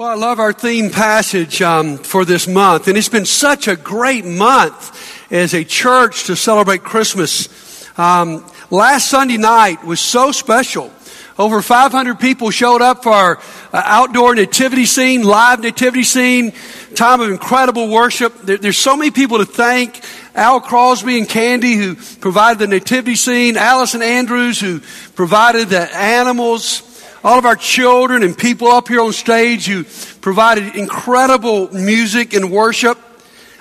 Well, I love our theme passage um, for this month, and it's been such a great month as a church to celebrate Christmas. Um, last Sunday night was so special. Over 500 people showed up for our uh, outdoor nativity scene, live nativity scene, time of incredible worship. There, there's so many people to thank. Al Crosby and Candy who provided the nativity scene, Allison Andrews who provided the animals, all of our children and people up here on stage who provided incredible music and worship.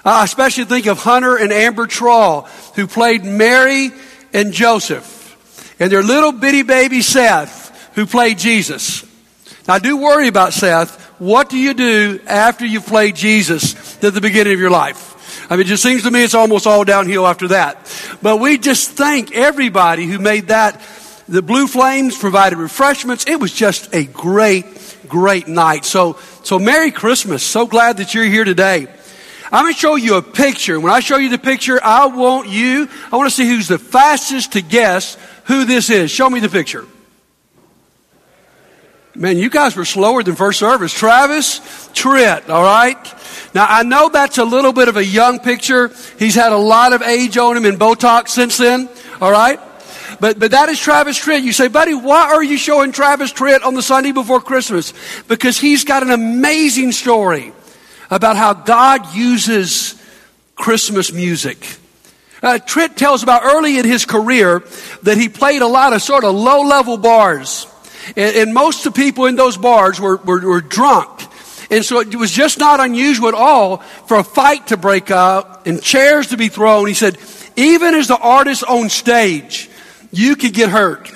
I especially think of Hunter and Amber Trawl who played Mary and Joseph and their little bitty baby Seth who played Jesus. Now I do worry about Seth. What do you do after you've played Jesus at the beginning of your life? I mean, it just seems to me it's almost all downhill after that. But we just thank everybody who made that the Blue Flames provided refreshments. It was just a great, great night. So, so Merry Christmas. So glad that you're here today. I'm going to show you a picture. When I show you the picture, I want you, I want to see who's the fastest to guess who this is. Show me the picture. Man, you guys were slower than first service. Travis Tritt, all right? Now, I know that's a little bit of a young picture. He's had a lot of age on him and Botox since then, all right? But, but that is Travis Tritt. You say, buddy, why are you showing Travis Tritt on the Sunday before Christmas? Because he's got an amazing story about how God uses Christmas music. Uh, Tritt tells about early in his career that he played a lot of sort of low level bars. And, and most of the people in those bars were, were, were drunk. And so it was just not unusual at all for a fight to break out and chairs to be thrown. He said, even as the artist on stage, you could get hurt.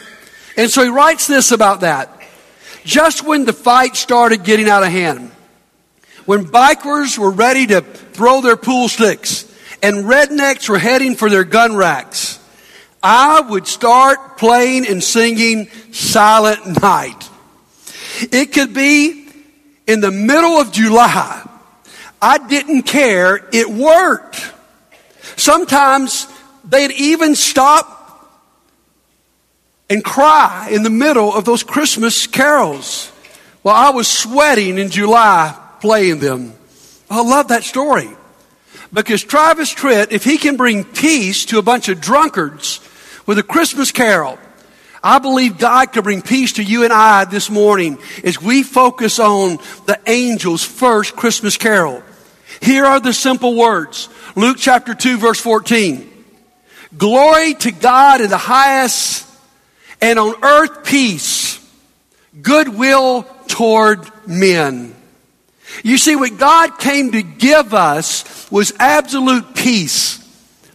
And so he writes this about that. Just when the fight started getting out of hand, when bikers were ready to throw their pool sticks and rednecks were heading for their gun racks, I would start playing and singing Silent Night. It could be in the middle of July. I didn't care. It worked. Sometimes they'd even stop and cry in the middle of those Christmas carols while I was sweating in July playing them. I love that story. Because Travis Tritt, if he can bring peace to a bunch of drunkards with a Christmas carol, I believe God can bring peace to you and I this morning as we focus on the angel's first Christmas carol. Here are the simple words. Luke chapter 2 verse 14. Glory to God in the highest and on earth peace, goodwill toward men. You see, what God came to give us was absolute peace.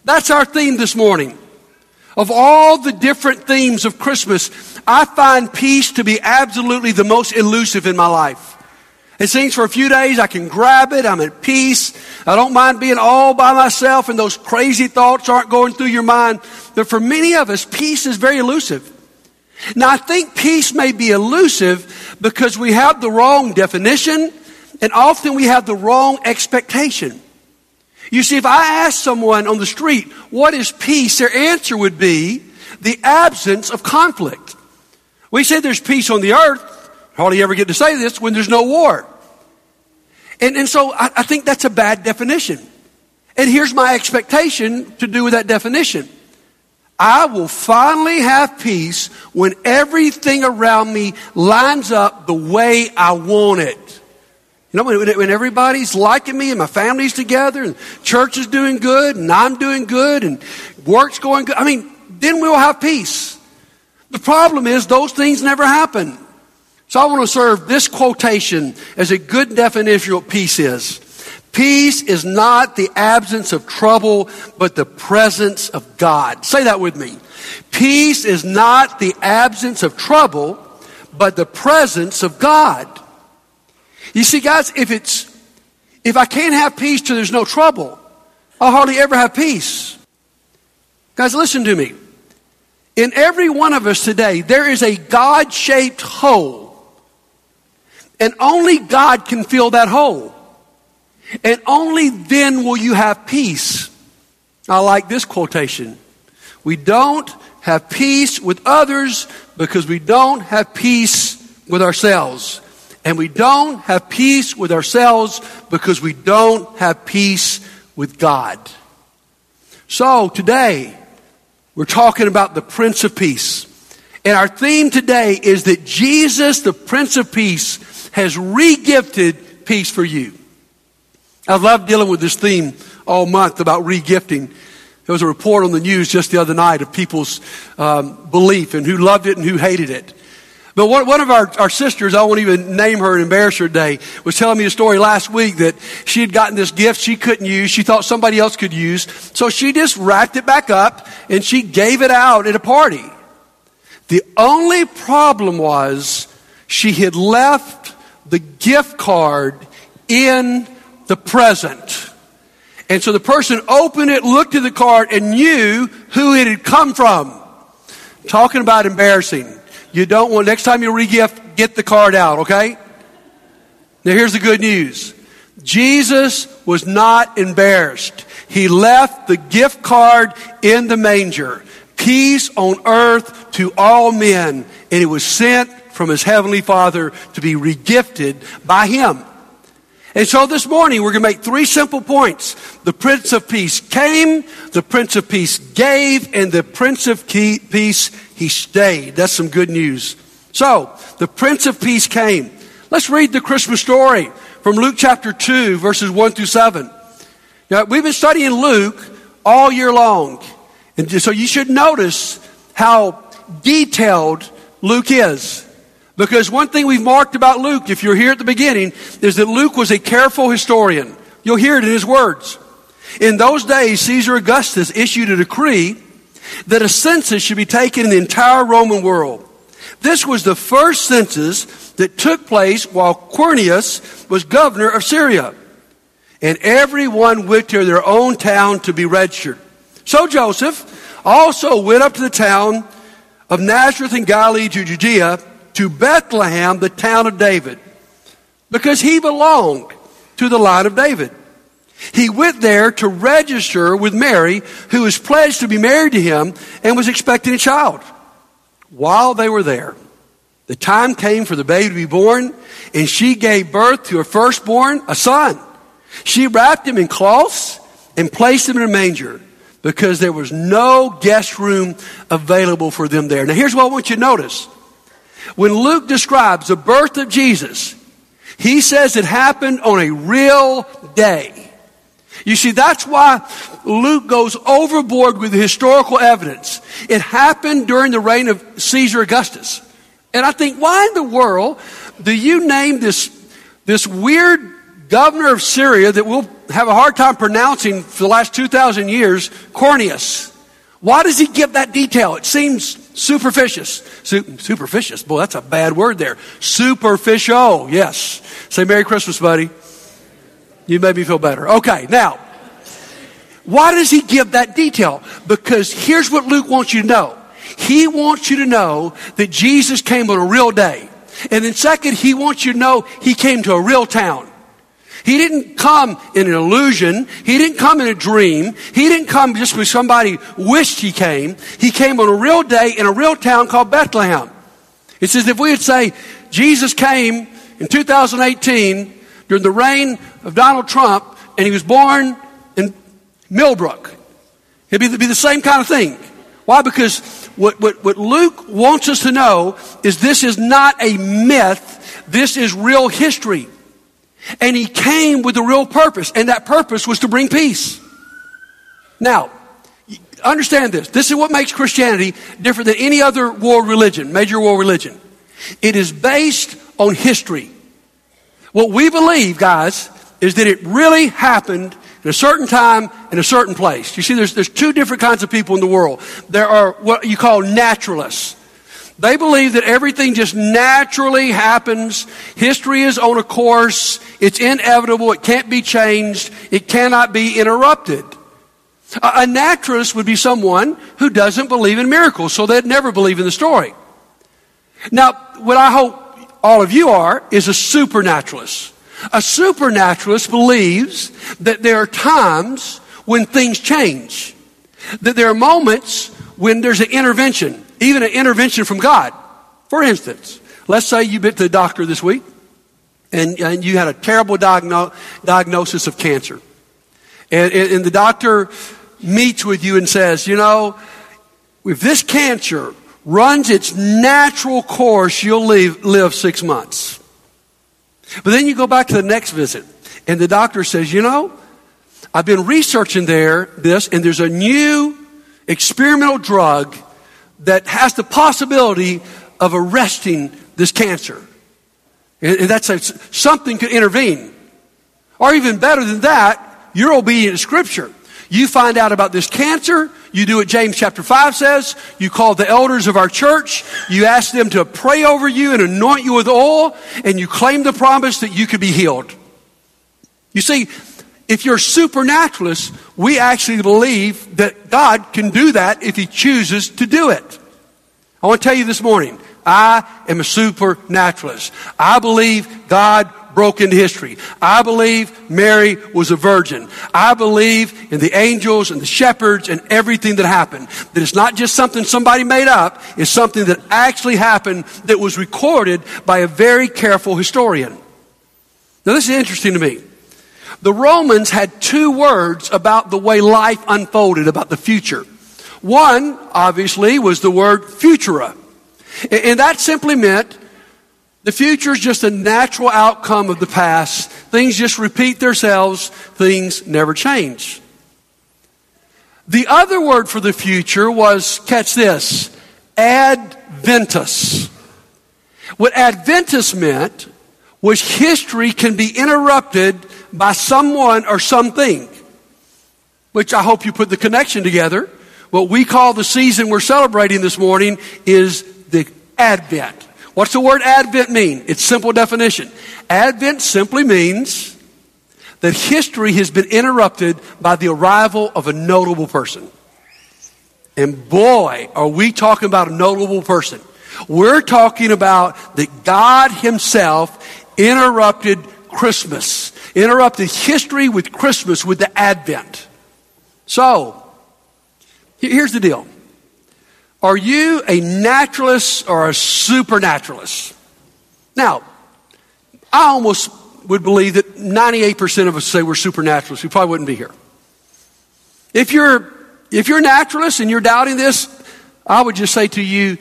That's our theme this morning. Of all the different themes of Christmas, I find peace to be absolutely the most elusive in my life. It seems for a few days I can grab it. I'm at peace. I don't mind being all by myself and those crazy thoughts aren't going through your mind. But for many of us, peace is very elusive. Now, I think peace may be elusive because we have the wrong definition and often we have the wrong expectation. You see, if I ask someone on the street, what is peace? Their answer would be the absence of conflict. We say there's peace on the earth. Hardly ever get to say this when there's no war. And, and so I, I think that's a bad definition. And here's my expectation to do with that definition. I will finally have peace when everything around me lines up the way I want it. You know, when, when, everybody's liking me and my family's together and church is doing good and I'm doing good and work's going good, I mean, then we'll have peace. The problem is those things never happen. So I want to serve this quotation as a good definition of what peace is. Peace is not the absence of trouble, but the presence of God. Say that with me. Peace is not the absence of trouble, but the presence of God. You see, guys, if it's, if I can't have peace till there's no trouble, I'll hardly ever have peace. Guys, listen to me. In every one of us today, there is a God shaped hole. And only God can fill that hole. And only then will you have peace. I like this quotation. We don't have peace with others because we don't have peace with ourselves. And we don't have peace with ourselves because we don't have peace with God. So today, we're talking about the Prince of Peace. And our theme today is that Jesus, the Prince of Peace, has regifted peace for you. I've loved dealing with this theme all month about regifting. There was a report on the news just the other night of people's um, belief and who loved it and who hated it. But one, one of our, our sisters, I won't even name her and embarrass her today, was telling me a story last week that she had gotten this gift she couldn't use. She thought somebody else could use. So she just wrapped it back up and she gave it out at a party. The only problem was she had left the gift card in the present. And so the person opened it, looked at the card, and knew who it had come from. Talking about embarrassing. You don't want, next time you regift, get the card out, okay? Now here's the good news. Jesus was not embarrassed. He left the gift card in the manger. Peace on earth to all men. And it was sent from his heavenly Father to be regifted by him. And so this morning we're going to make three simple points. The Prince of Peace came, the Prince of Peace gave, and the Prince of Peace, he stayed. That's some good news. So, the Prince of Peace came. Let's read the Christmas story from Luke chapter 2, verses 1 through 7. Now, we've been studying Luke all year long. And so you should notice how detailed Luke is. Because one thing we've marked about Luke, if you're here at the beginning, is that Luke was a careful historian. You'll hear it in his words. In those days, Caesar Augustus issued a decree that a census should be taken in the entire Roman world. This was the first census that took place while Quirinius was governor of Syria. And everyone went to their own town to be registered. So Joseph also went up to the town of Nazareth in Galilee to Judea to Bethlehem, the town of David, because he belonged to the line of David. He went there to register with Mary, who was pledged to be married to him and was expecting a child. While they were there, the time came for the baby to be born, and she gave birth to her firstborn, a son. She wrapped him in cloths and placed him in a manger because there was no guest room available for them there. Now, here's what I want you to notice. When Luke describes the birth of Jesus, he says it happened on a real day. You see, that's why Luke goes overboard with historical evidence. It happened during the reign of Caesar Augustus. And I think, why in the world do you name this, this weird governor of Syria that we'll have a hard time pronouncing for the last 2,000 years, Quirinius? Why does he give that detail? It seems superficious. Su- superficious. Boy, that's a bad word there. Superficial. Yes. Say Merry Christmas, buddy. You made me feel better. Okay, now, why does he give that detail? Because here's what Luke wants you to know. He wants you to know that Jesus came on a real day. And then second, he wants you to know he came to a real town. He didn't come in an illusion. He didn't come in a dream. He didn't come just because somebody wished he came. He came on a real day in a real town called Bethlehem. It's as if we would say Jesus came in 2018 during the reign of Donald Trump and he was born in Millbrook. It'd be, be the same kind of thing. Why? Because what, what, what Luke wants us to know is this is not a myth. This is real history. And he came with a real purpose, and that purpose was to bring peace. Now, understand this. This is what makes Christianity different than any other world religion, major world religion. It is based on history. What we believe, guys, is that it really happened in a certain time in a certain place. You see, there's, there's two different kinds of people in the world. There are what you call naturalists. They believe that everything just naturally happens. History is on a course. It's inevitable. It can't be changed. It cannot be interrupted. A, naturalist would be someone who doesn't believe in miracles, so they'd never believe in the story. Now, what I hope all of you are is a supernaturalist. A supernaturalist believes that there are times when things change, that there are moments when there's an intervention even an intervention from God. For instance, let's say you've been to the doctor this week and, and you had a terrible diagno- diagnosis of cancer. And, and, and the doctor meets with you and says, you know, if this cancer runs its natural course, you'll live, live six months. But then you go back to the next visit, and the doctor says, you know, I've been researching there, this, and there's a new experimental drug that has the possibility of arresting this cancer. And that's a, something could intervene. Or even better than that, you're obedient to Scripture. You find out about this cancer. You do what James chapter 5 says. You call the elders of our church. You ask them to pray over you and anoint you with oil. And you claim the promise that you could be healed. You see, if you're supernaturalist, we actually believe that God can do that if He chooses to do it. I want to tell you this morning, I am a supernaturalist. I believe God broke into history. I believe Mary was a virgin. I believe in the angels and the shepherds and everything that happened. That it's not just something somebody made up, it's something that actually happened that was recorded by a very careful historian. Now, this is interesting to me. The Romans had two words about the way life unfolded, about the future. One, obviously, was the word futura. And that simply meant the future is just a natural outcome of the past. Things just repeat themselves, things never change. The other word for the future was, catch this, adventus. What adventus meant was history can be interrupted by someone or something, which I hope you put the connection together. What we call the season we're celebrating this morning is the Advent. What's the word Advent mean? It's simple definition. Advent simply means that history has been interrupted by the arrival of a notable person. And boy, are we talking about a notable person. We're talking about that God Himself interrupted Christmas, interrupted history with Christmas, with the Advent. So, here's the deal. Are you a naturalist or a supernaturalist? Now, I almost would believe that 98% of us say we're supernaturalists. We probably wouldn't be here. If you're, if you're a naturalist and you're doubting this, I would just say to you,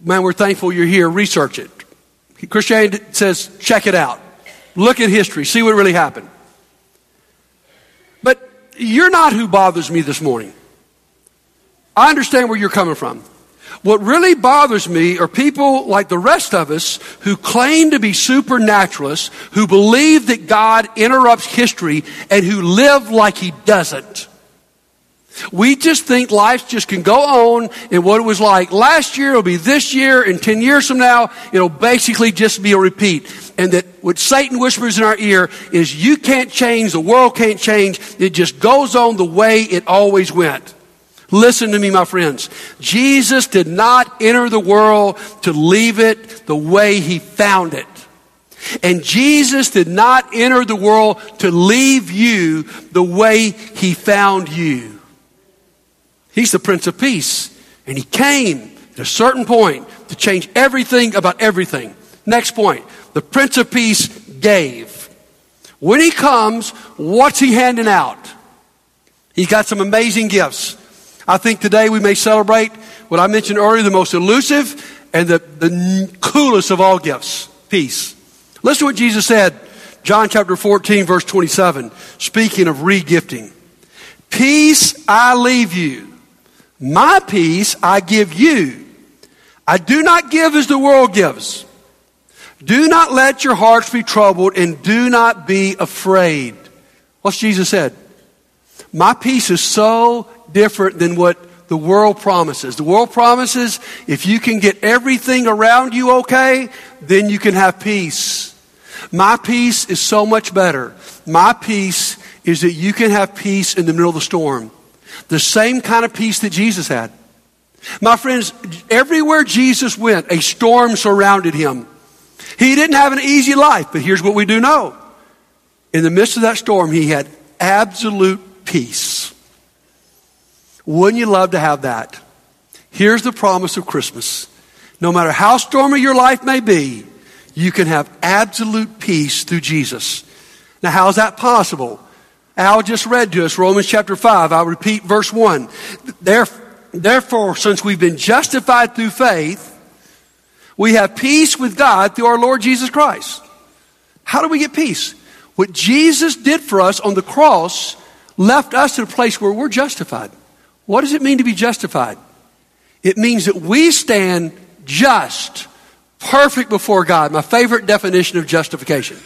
man, we're thankful you're here. Research it. Christianity says, check it out. Look at history. See what really happened. But you're not who bothers me this morning. I understand where you're coming from. What really bothers me are people like the rest of us who claim to be supernaturalists, who believe that God interrupts history, and who live like He doesn't. We just think life just can go on and what it was like last year will be this year and 10 years from now it'll basically just be a repeat. And that what Satan whispers in our ear is you can't change, the world can't change, it just goes on the way it always went. Listen to me, my friends. Jesus did not enter the world to leave it the way he found it. And Jesus did not enter the world to leave you the way he found you. He's the Prince of Peace. And he came at a certain point to change everything about everything. Next point. The Prince of Peace gave. When he comes, what's he handing out? He's got some amazing gifts. I think today we may celebrate what I mentioned earlier, the most elusive and the, the coolest of all gifts, peace. Listen to what Jesus said, John chapter 14, verse 27, speaking of regifting. Peace I leave you. My peace I give you. I do not give as the world gives. Do not let your hearts be troubled and do not be afraid. What's Jesus said? My peace is so different than what the world promises. The world promises if you can get everything around you okay, then you can have peace. My peace is so much better. My peace is that you can have peace in the middle of the storm. The same kind of peace that Jesus had. My friends, everywhere Jesus went, a storm surrounded him. He didn't have an easy life, but here's what we do know. In the midst of that storm, he had absolute peace. Wouldn't you love to have that? Here's the promise of Christmas. No matter how stormy your life may be, you can have absolute peace through Jesus. Now, how is that possible? Al just read to us Romans chapter 5. I'll repeat verse 1. Therefore, since we've been justified through faith, we have peace with God through our Lord Jesus Christ. How do we get peace? What Jesus did for us on the cross left us in a place where we're justified. What does it mean to be justified? It means that we stand just, perfect before God. My favorite definition of justification.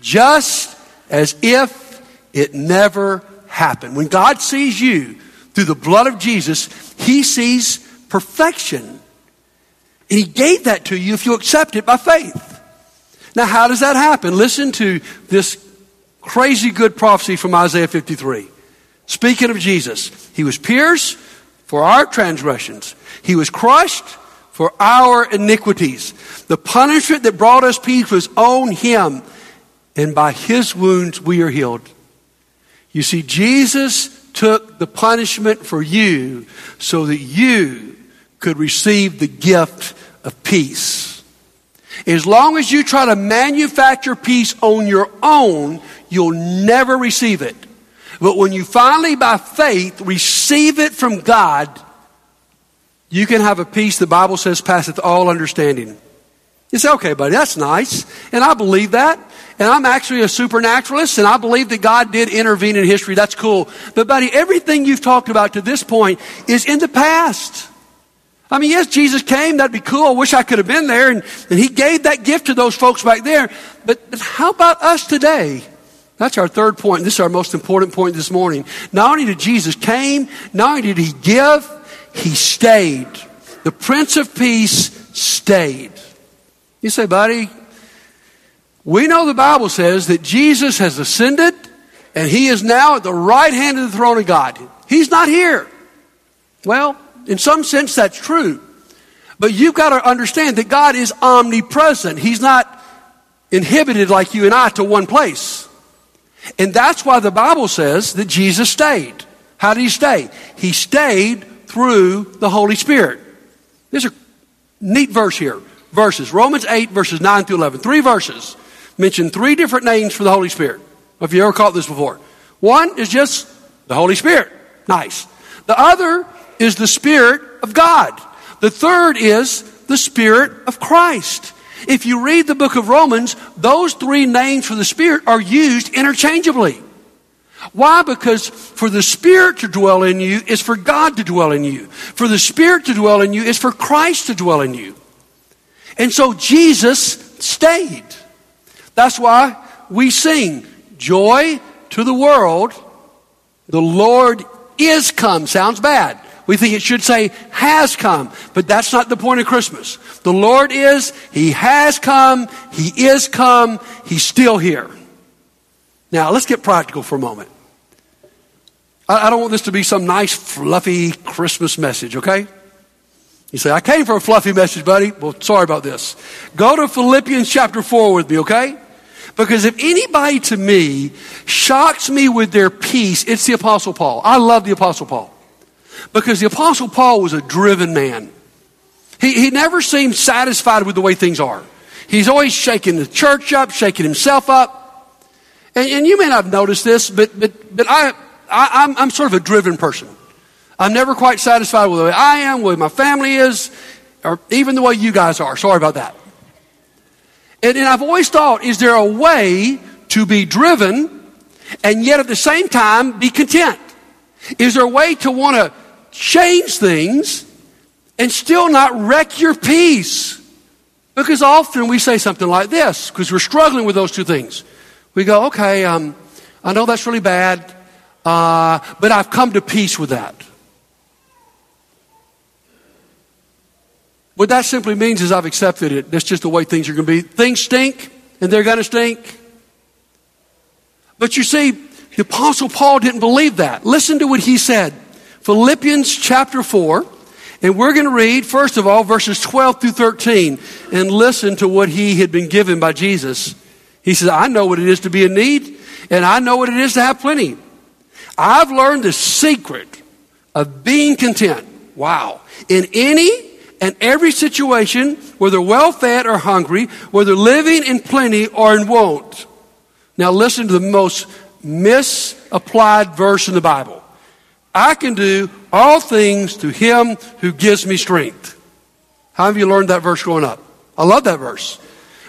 Just as if it never happened. When God sees you through the blood of Jesus, He sees perfection. And He gave that to you if you accept it by faith. Now, how does that happen? Listen to this crazy good prophecy from Isaiah 53. Speaking of Jesus, He was pierced for our transgressions, He was crushed for our iniquities. The punishment that brought us peace was on Him, and by His wounds we are healed. You see, Jesus took the punishment for you so that you could receive the gift of peace. As long as you try to manufacture peace on your own, you'll never receive it. But when you finally, by faith, receive it from God, you can have a peace the Bible says passeth all understanding. You say, okay, buddy, that's nice. And I believe that. And I'm actually a supernaturalist, and I believe that God did intervene in history. That's cool. But, buddy, everything you've talked about to this point is in the past. I mean, yes, Jesus came. That'd be cool. I wish I could have been there. And, and he gave that gift to those folks back there. But, but how about us today? That's our third point. This is our most important point this morning. Not only did Jesus came, not only did he give, he stayed. The Prince of Peace stayed. You say, buddy, we know the Bible says that Jesus has ascended and he is now at the right hand of the throne of God. He's not here. Well, in some sense, that's true. But you've got to understand that God is omnipresent. He's not inhibited like you and I to one place. And that's why the Bible says that Jesus stayed. How did he stay? He stayed through the Holy Spirit. There's a neat verse here. Verses. Romans 8, verses 9 through 11. Three verses. Mention three different names for the Holy Spirit. Have you ever caught this before? One is just the Holy Spirit. Nice. The other is the Spirit of God. The third is the Spirit of Christ. If you read the book of Romans, those three names for the Spirit are used interchangeably. Why? Because for the Spirit to dwell in you is for God to dwell in you. For the Spirit to dwell in you is for Christ to dwell in you. And so Jesus stayed. That's why we sing, Joy to the world, the Lord is come. Sounds bad. We think it should say has come, but that's not the point of Christmas. The Lord is, He has come, He is come, He's still here. Now, let's get practical for a moment. I, I don't want this to be some nice, fluffy Christmas message, okay? You say, I came for a fluffy message, buddy. Well, sorry about this. Go to Philippians chapter 4 with me, okay? Because if anybody to me shocks me with their peace, it's the Apostle Paul. I love the Apostle Paul. Because the Apostle Paul was a driven man. He, he never seemed satisfied with the way things are. He's always shaking the church up, shaking himself up. And, and you may not have noticed this, but, but, but I, I, I'm, I'm sort of a driven person. I'm never quite satisfied with the way I am, the way my family is, or even the way you guys are. Sorry about that. And, and I've always thought, is there a way to be driven and yet at the same time be content? Is there a way to want to change things and still not wreck your peace. Because often we say something like this, because we're struggling with those two things. We go, okay, um, I know that's really bad, uh, but I've come to peace with that. What that simply means is I've accepted it. That's just the way things are going to be. Things stink, and they're going to stink. But you see, the Apostle Paul didn't believe that. Listen to what he said. Philippians chapter 4. And we're going to read, first of all, verses 12 through 13 and listen to what he had been given by Jesus. He says, I know what it is to be in need, and I know what it is to have plenty. I've learned the secret of being content. Wow. In any and every situation, whether well fed or hungry, whether living in plenty or in want. Now listen to the most misapplied verse in the Bible. I can do all things through him who gives me strength. How have you learned that verse growing up? I love that verse.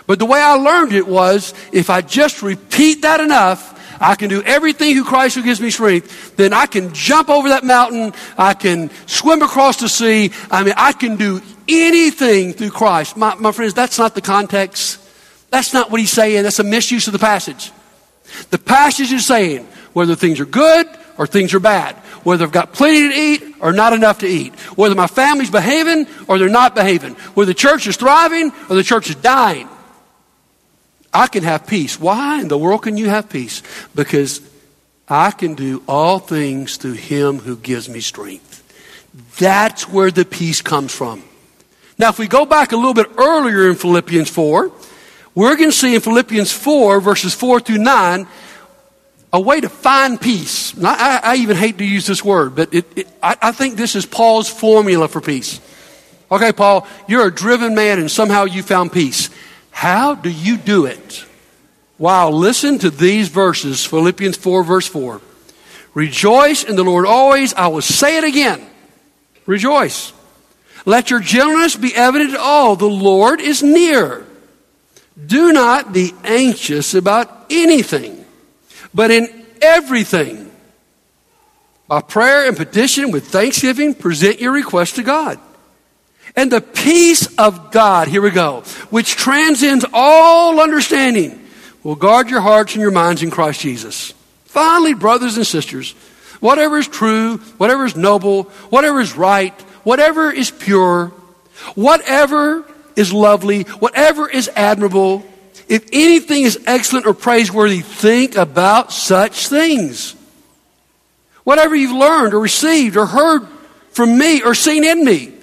But the way I learned it was if I just repeat that enough, I can do everything through Christ who gives me strength, then I can jump over that mountain. I can swim across the sea. I mean, I can do anything through Christ. My, my friends, that's not the context. That's not what he's saying. That's a misuse of the passage. The passage is saying whether things are good or things are bad, whether I've got plenty to eat or not enough to eat, whether my family's behaving or they're not behaving, whether the church is thriving or the church is dying. I can have peace. Why in the world can you have peace? Because I can do all things through Him who gives me strength. That's where the peace comes from. Now, if we go back a little bit earlier in Philippians 4, we're going to see in Philippians 4, verses 4 through 9, a way to find peace. I, I, even hate to use this word, but it, it, I, I think this is Paul's formula for peace. Okay, Paul, you're a driven man and somehow you found peace. How do you do it? Wow, listen to these verses Philippians 4, verse 4. Rejoice in the Lord always. I will say it again. Rejoice. Let your gentleness be evident to all. The Lord is near. Do not be anxious about anything, but in everything, by prayer and petition with thanksgiving, present your request to God. And the peace of God, here we go, which transcends all understanding, will guard your hearts and your minds in Christ Jesus. Finally, brothers and sisters, whatever is true, whatever is noble, whatever is right, whatever is pure, whatever is lovely, whatever is admirable, if anything is excellent or praiseworthy, think about such things. Whatever you've learned or received or heard from me or seen in me,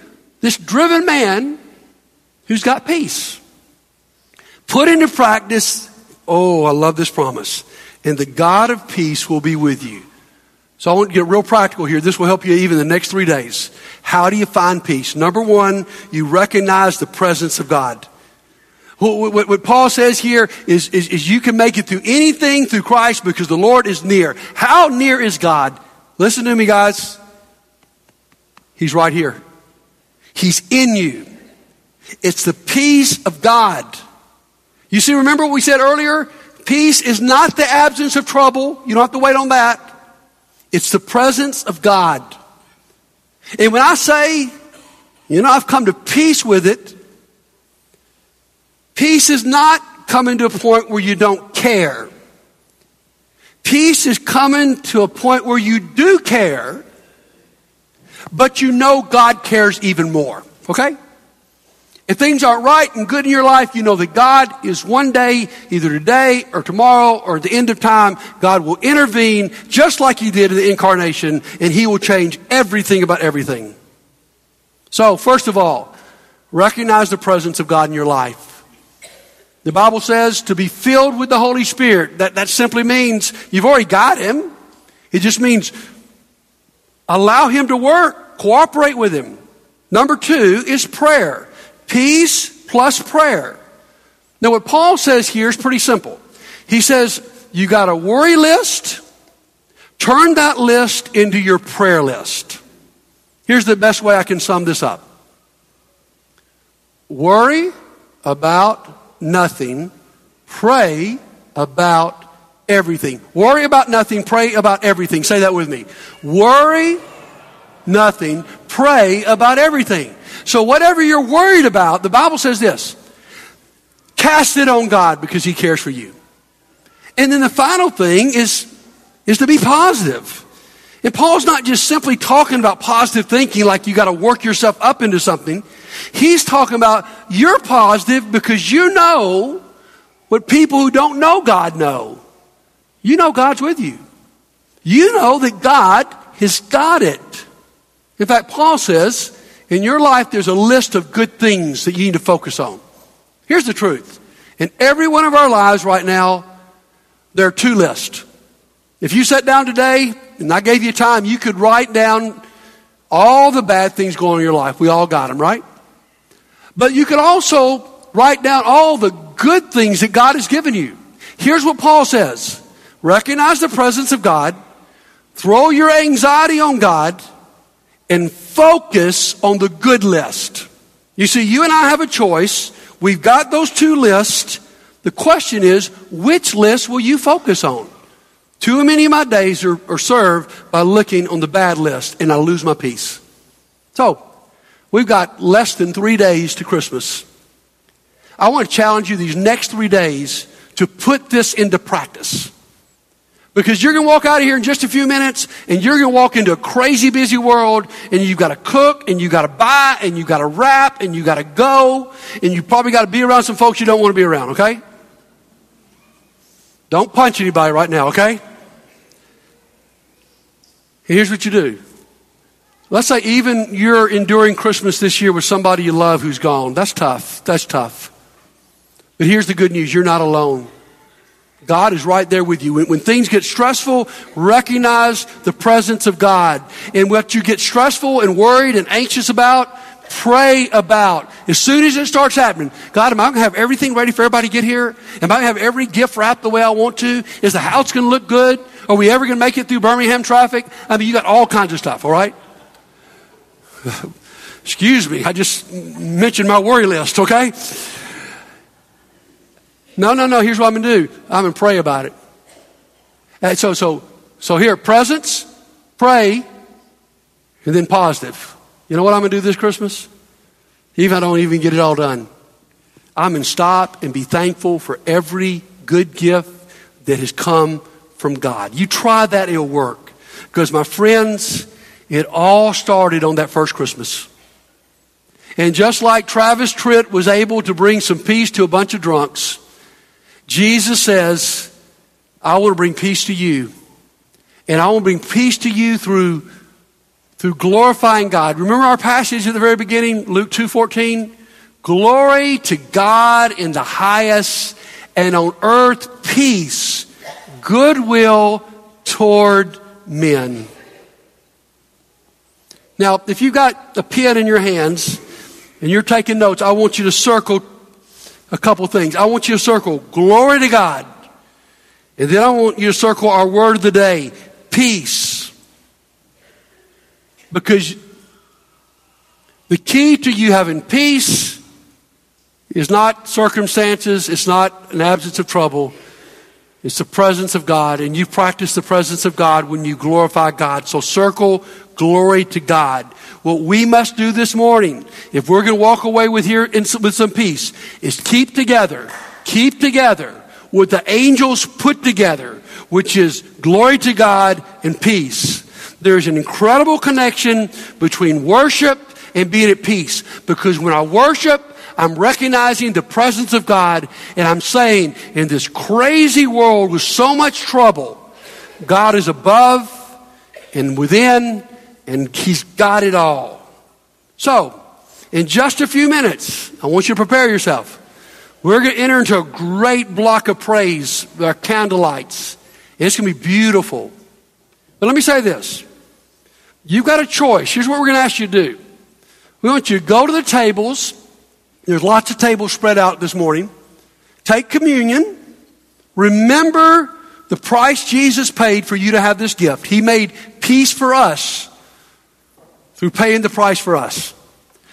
this driven man who's got peace. Put into practice, oh, I love this promise, and the God of peace will be with you. So I want to get real practical here. This will help you even the next three days. How do you find peace? Number one, you recognize the presence of God. What, what, what Paul says here is, is, is you can make it through anything through Christ because the Lord is near. How near is God? Listen to me, guys. He's right here. He's in you. It's the peace of God. You see, remember what we said earlier? Peace is not the absence of trouble. You don't have to wait on that. It's the presence of God. And when I say, you know, I've come to peace with it, peace is not coming to a point where you don't care. Peace is coming to a point where you do care, but you know God cares even more. Okay? If things aren't right and good in your life, you know that God is one day, either today or tomorrow or at the end of time, God will intervene just like He did in the incarnation and He will change everything about everything. So, first of all, recognize the presence of God in your life. The Bible says to be filled with the Holy Spirit. That, that simply means you've already got Him. It just means allow Him to work, cooperate with Him. Number two is prayer. Peace plus prayer. Now, what Paul says here is pretty simple. He says, You got a worry list, turn that list into your prayer list. Here's the best way I can sum this up worry about nothing, pray about everything. Worry about nothing, pray about everything. Say that with me. Worry nothing, pray about everything. So whatever you're worried about, the Bible says this cast it on God because He cares for you. And then the final thing is, is to be positive. And Paul's not just simply talking about positive thinking like you got to work yourself up into something. He's talking about you're positive because you know what people who don't know God know. You know God's with you. You know that God has got it. In fact, Paul says, in your life, there's a list of good things that you need to focus on. Here's the truth. In every one of our lives right now, there are two lists. If you sat down today and I gave you time, you could write down all the bad things going on in your life. We all got them, right? But you could also write down all the good things that God has given you. Here's what Paul says recognize the presence of God, throw your anxiety on God, and focus on the good list. You see, you and I have a choice. We've got those two lists. The question is, which list will you focus on? Too many of my days are, are served by looking on the bad list, and I lose my peace. So, we've got less than three days to Christmas. I want to challenge you these next three days to put this into practice. Because you're going to walk out of here in just a few minutes and you're going to walk into a crazy busy world and you've got to cook and you've got to buy and you've got to wrap and you've got to go and you probably got to be around some folks you don't want to be around, okay? Don't punch anybody right now, okay? Here's what you do. Let's say even you're enduring Christmas this year with somebody you love who's gone. That's tough. That's tough. But here's the good news you're not alone. God is right there with you. When, when, things get stressful, recognize the presence of God. And what you get stressful and worried and anxious about, pray about. As soon as it starts happening, God, am I going to have everything ready for everybody to get here? Am I going to have every gift wrapped the way I want to? Is the house going to look good? Are we ever going to make it through Birmingham traffic? I mean, you got all kinds of stuff, all right? Excuse me, I just mentioned my worry list, okay? No, no, no. Here's what I'm going to do. I'm going to pray about it. And so, so, so here, presence, pray, and then positive. You know what I'm going to do this Christmas? Even I don't even get it all done. I'm going to stop and be thankful for every good gift that has come from God. You try that, it'll work. Because, my friends, it all started on that first Christmas. And just like Travis Tritt was able to bring some peace to a bunch of drunks, Jesus says, I want to bring peace to you. And I want to bring peace to you through, through glorifying God. Remember our passage at the very beginning, Luke 2.14? Glory to God in the highest and on earth peace, goodwill toward men. Now, if you've got a pen in your hands and you're taking notes, I want you to circle a couple things. I want you to circle glory to God. And then I want you to circle our word of the day peace. Because the key to you having peace is not circumstances, it's not an absence of trouble. It's the presence of God, and you practice the presence of God when you glorify God. So circle glory to God. What we must do this morning, if we're going to walk away with here in, with some peace, is keep together, keep together what the angels put together, which is glory to God and peace. There's an incredible connection between worship and being at peace. Because when I worship, I'm recognizing the presence of God and I'm saying, in this crazy world with so much trouble, God is above and within and He's got it all. So, in just a few minutes, I want you to prepare yourself. We're going to enter into a great block of praise, our candlelights. It's going to be beautiful. But let me say this. You've got a choice. Here's what we're going to ask you to do. We want you to go to the tables. There's lots of tables spread out this morning. Take communion. Remember the price Jesus paid for you to have this gift. He made peace for us through paying the price for us.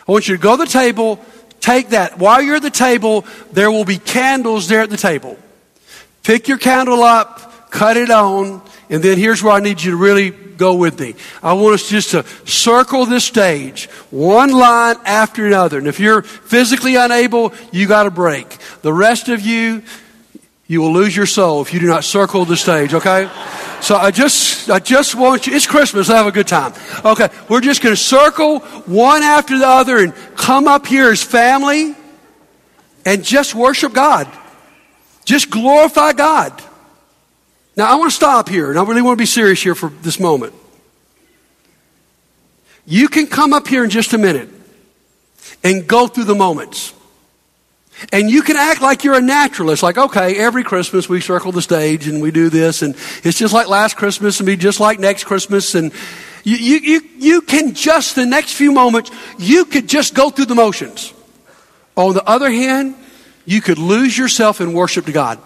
I want you to go to the table, take that. While you're at the table, there will be candles there at the table. Pick your candle up, cut it on, and then here's where I need you to really go with me. I want us just to circle this stage, one line after another. And if you're physically unable, you got a break. The rest of you, you will lose your soul if you do not circle the stage, okay? So I just, I just want you, it's Christmas, have a good time. Okay, we're just going to circle one after the other and come up here as family and just worship God. Just glorify God. Now I want to stop here and I really want to be serious here for this moment. You can come up here in just a minute and go through the moments. And you can act like you're a naturalist, like, okay, every Christmas we circle the stage and we do this, and it's just like last Christmas and be just like next Christmas. And you, you, you, you can just, the next few moments, you could just go through the motions. On the other hand, you could lose yourself in worship to God.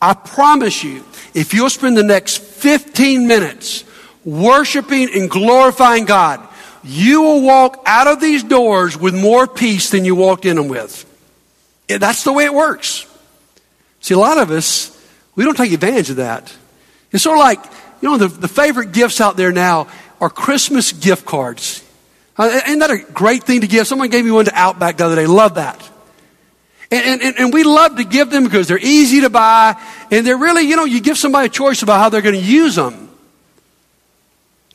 I promise you, if you'll spend the next 15 minutes worshiping and glorifying God, you will walk out of these doors with more peace than you walked in them with. That's the way it works. See, a lot of us, we don't take advantage of that. It's sort of like, you know, the, the favorite gifts out there now are Christmas gift cards. Uh, isn't that a great thing to give? Someone gave me one to Outback the other day. Love that. And, and, and we love to give them because they're easy to buy and they're really, you know, you give somebody a choice about how they're going to use them.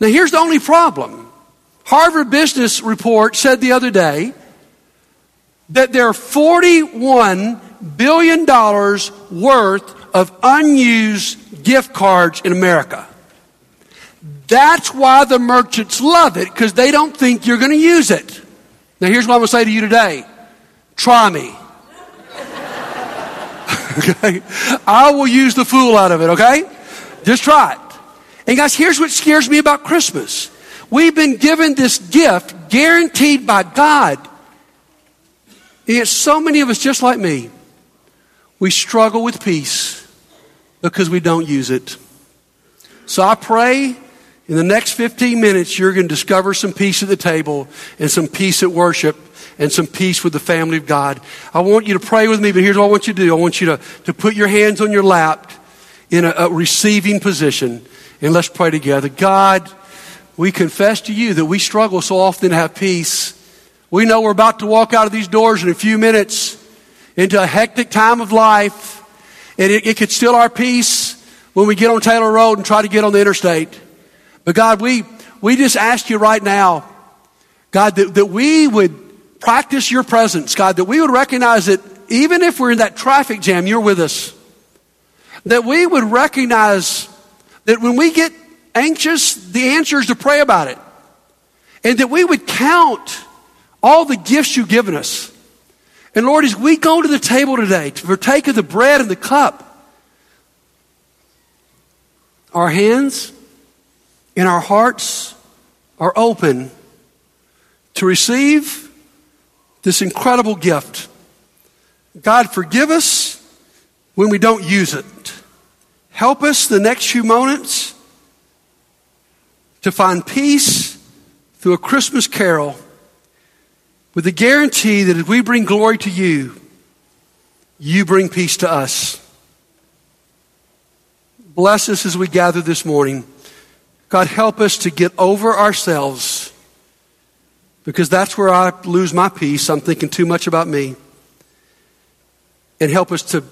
Now here's the only problem. Harvard Business Report said the other day that there are $41 billion worth of unused gift cards in America. That's why the merchants love it, because they don't think you're going to use it. Now, here's what I'm going to say to you today try me. okay? I will use the fool out of it, okay? Just try it. And guys, here's what scares me about Christmas. We've been given this gift guaranteed by God. Yet, so many of us, just like me, we struggle with peace because we don't use it. So I pray in the next 15 minutes, you're going to discover some peace at the table and some peace at worship and some peace with the family of God. I want you to pray with me, but here's what I want you to do. I want you to, to put your hands on your lap in a, a receiving position and let's pray together. God, we confess to you that we struggle so often to have peace. We know we're about to walk out of these doors in a few minutes into a hectic time of life, and it, it could steal our peace when we get on Taylor Road and try to get on the interstate. But God, we, we just ask you right now, God, that, that we would practice your presence, God, that we would recognize that even if we're in that traffic jam, you're with us. That we would recognize that when we get anxious, the answer is to pray about it. And that we would count all the gifts you've given us. And Lord, as we go to the table today to partake of the bread and the cup, our hands and our hearts are open to receive this incredible gift. God, forgive us when we don't use it. Help us the next few moments to find peace through a Christmas carol with the guarantee that if we bring glory to you, you bring peace to us. Bless us as we gather this morning. God, help us to get over ourselves because that's where I lose my peace. I'm thinking too much about me. And help us to,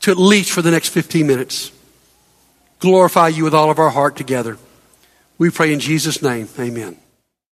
to at least for the next 15 minutes glorify you with all of our heart together. We pray in Jesus' name. Amen.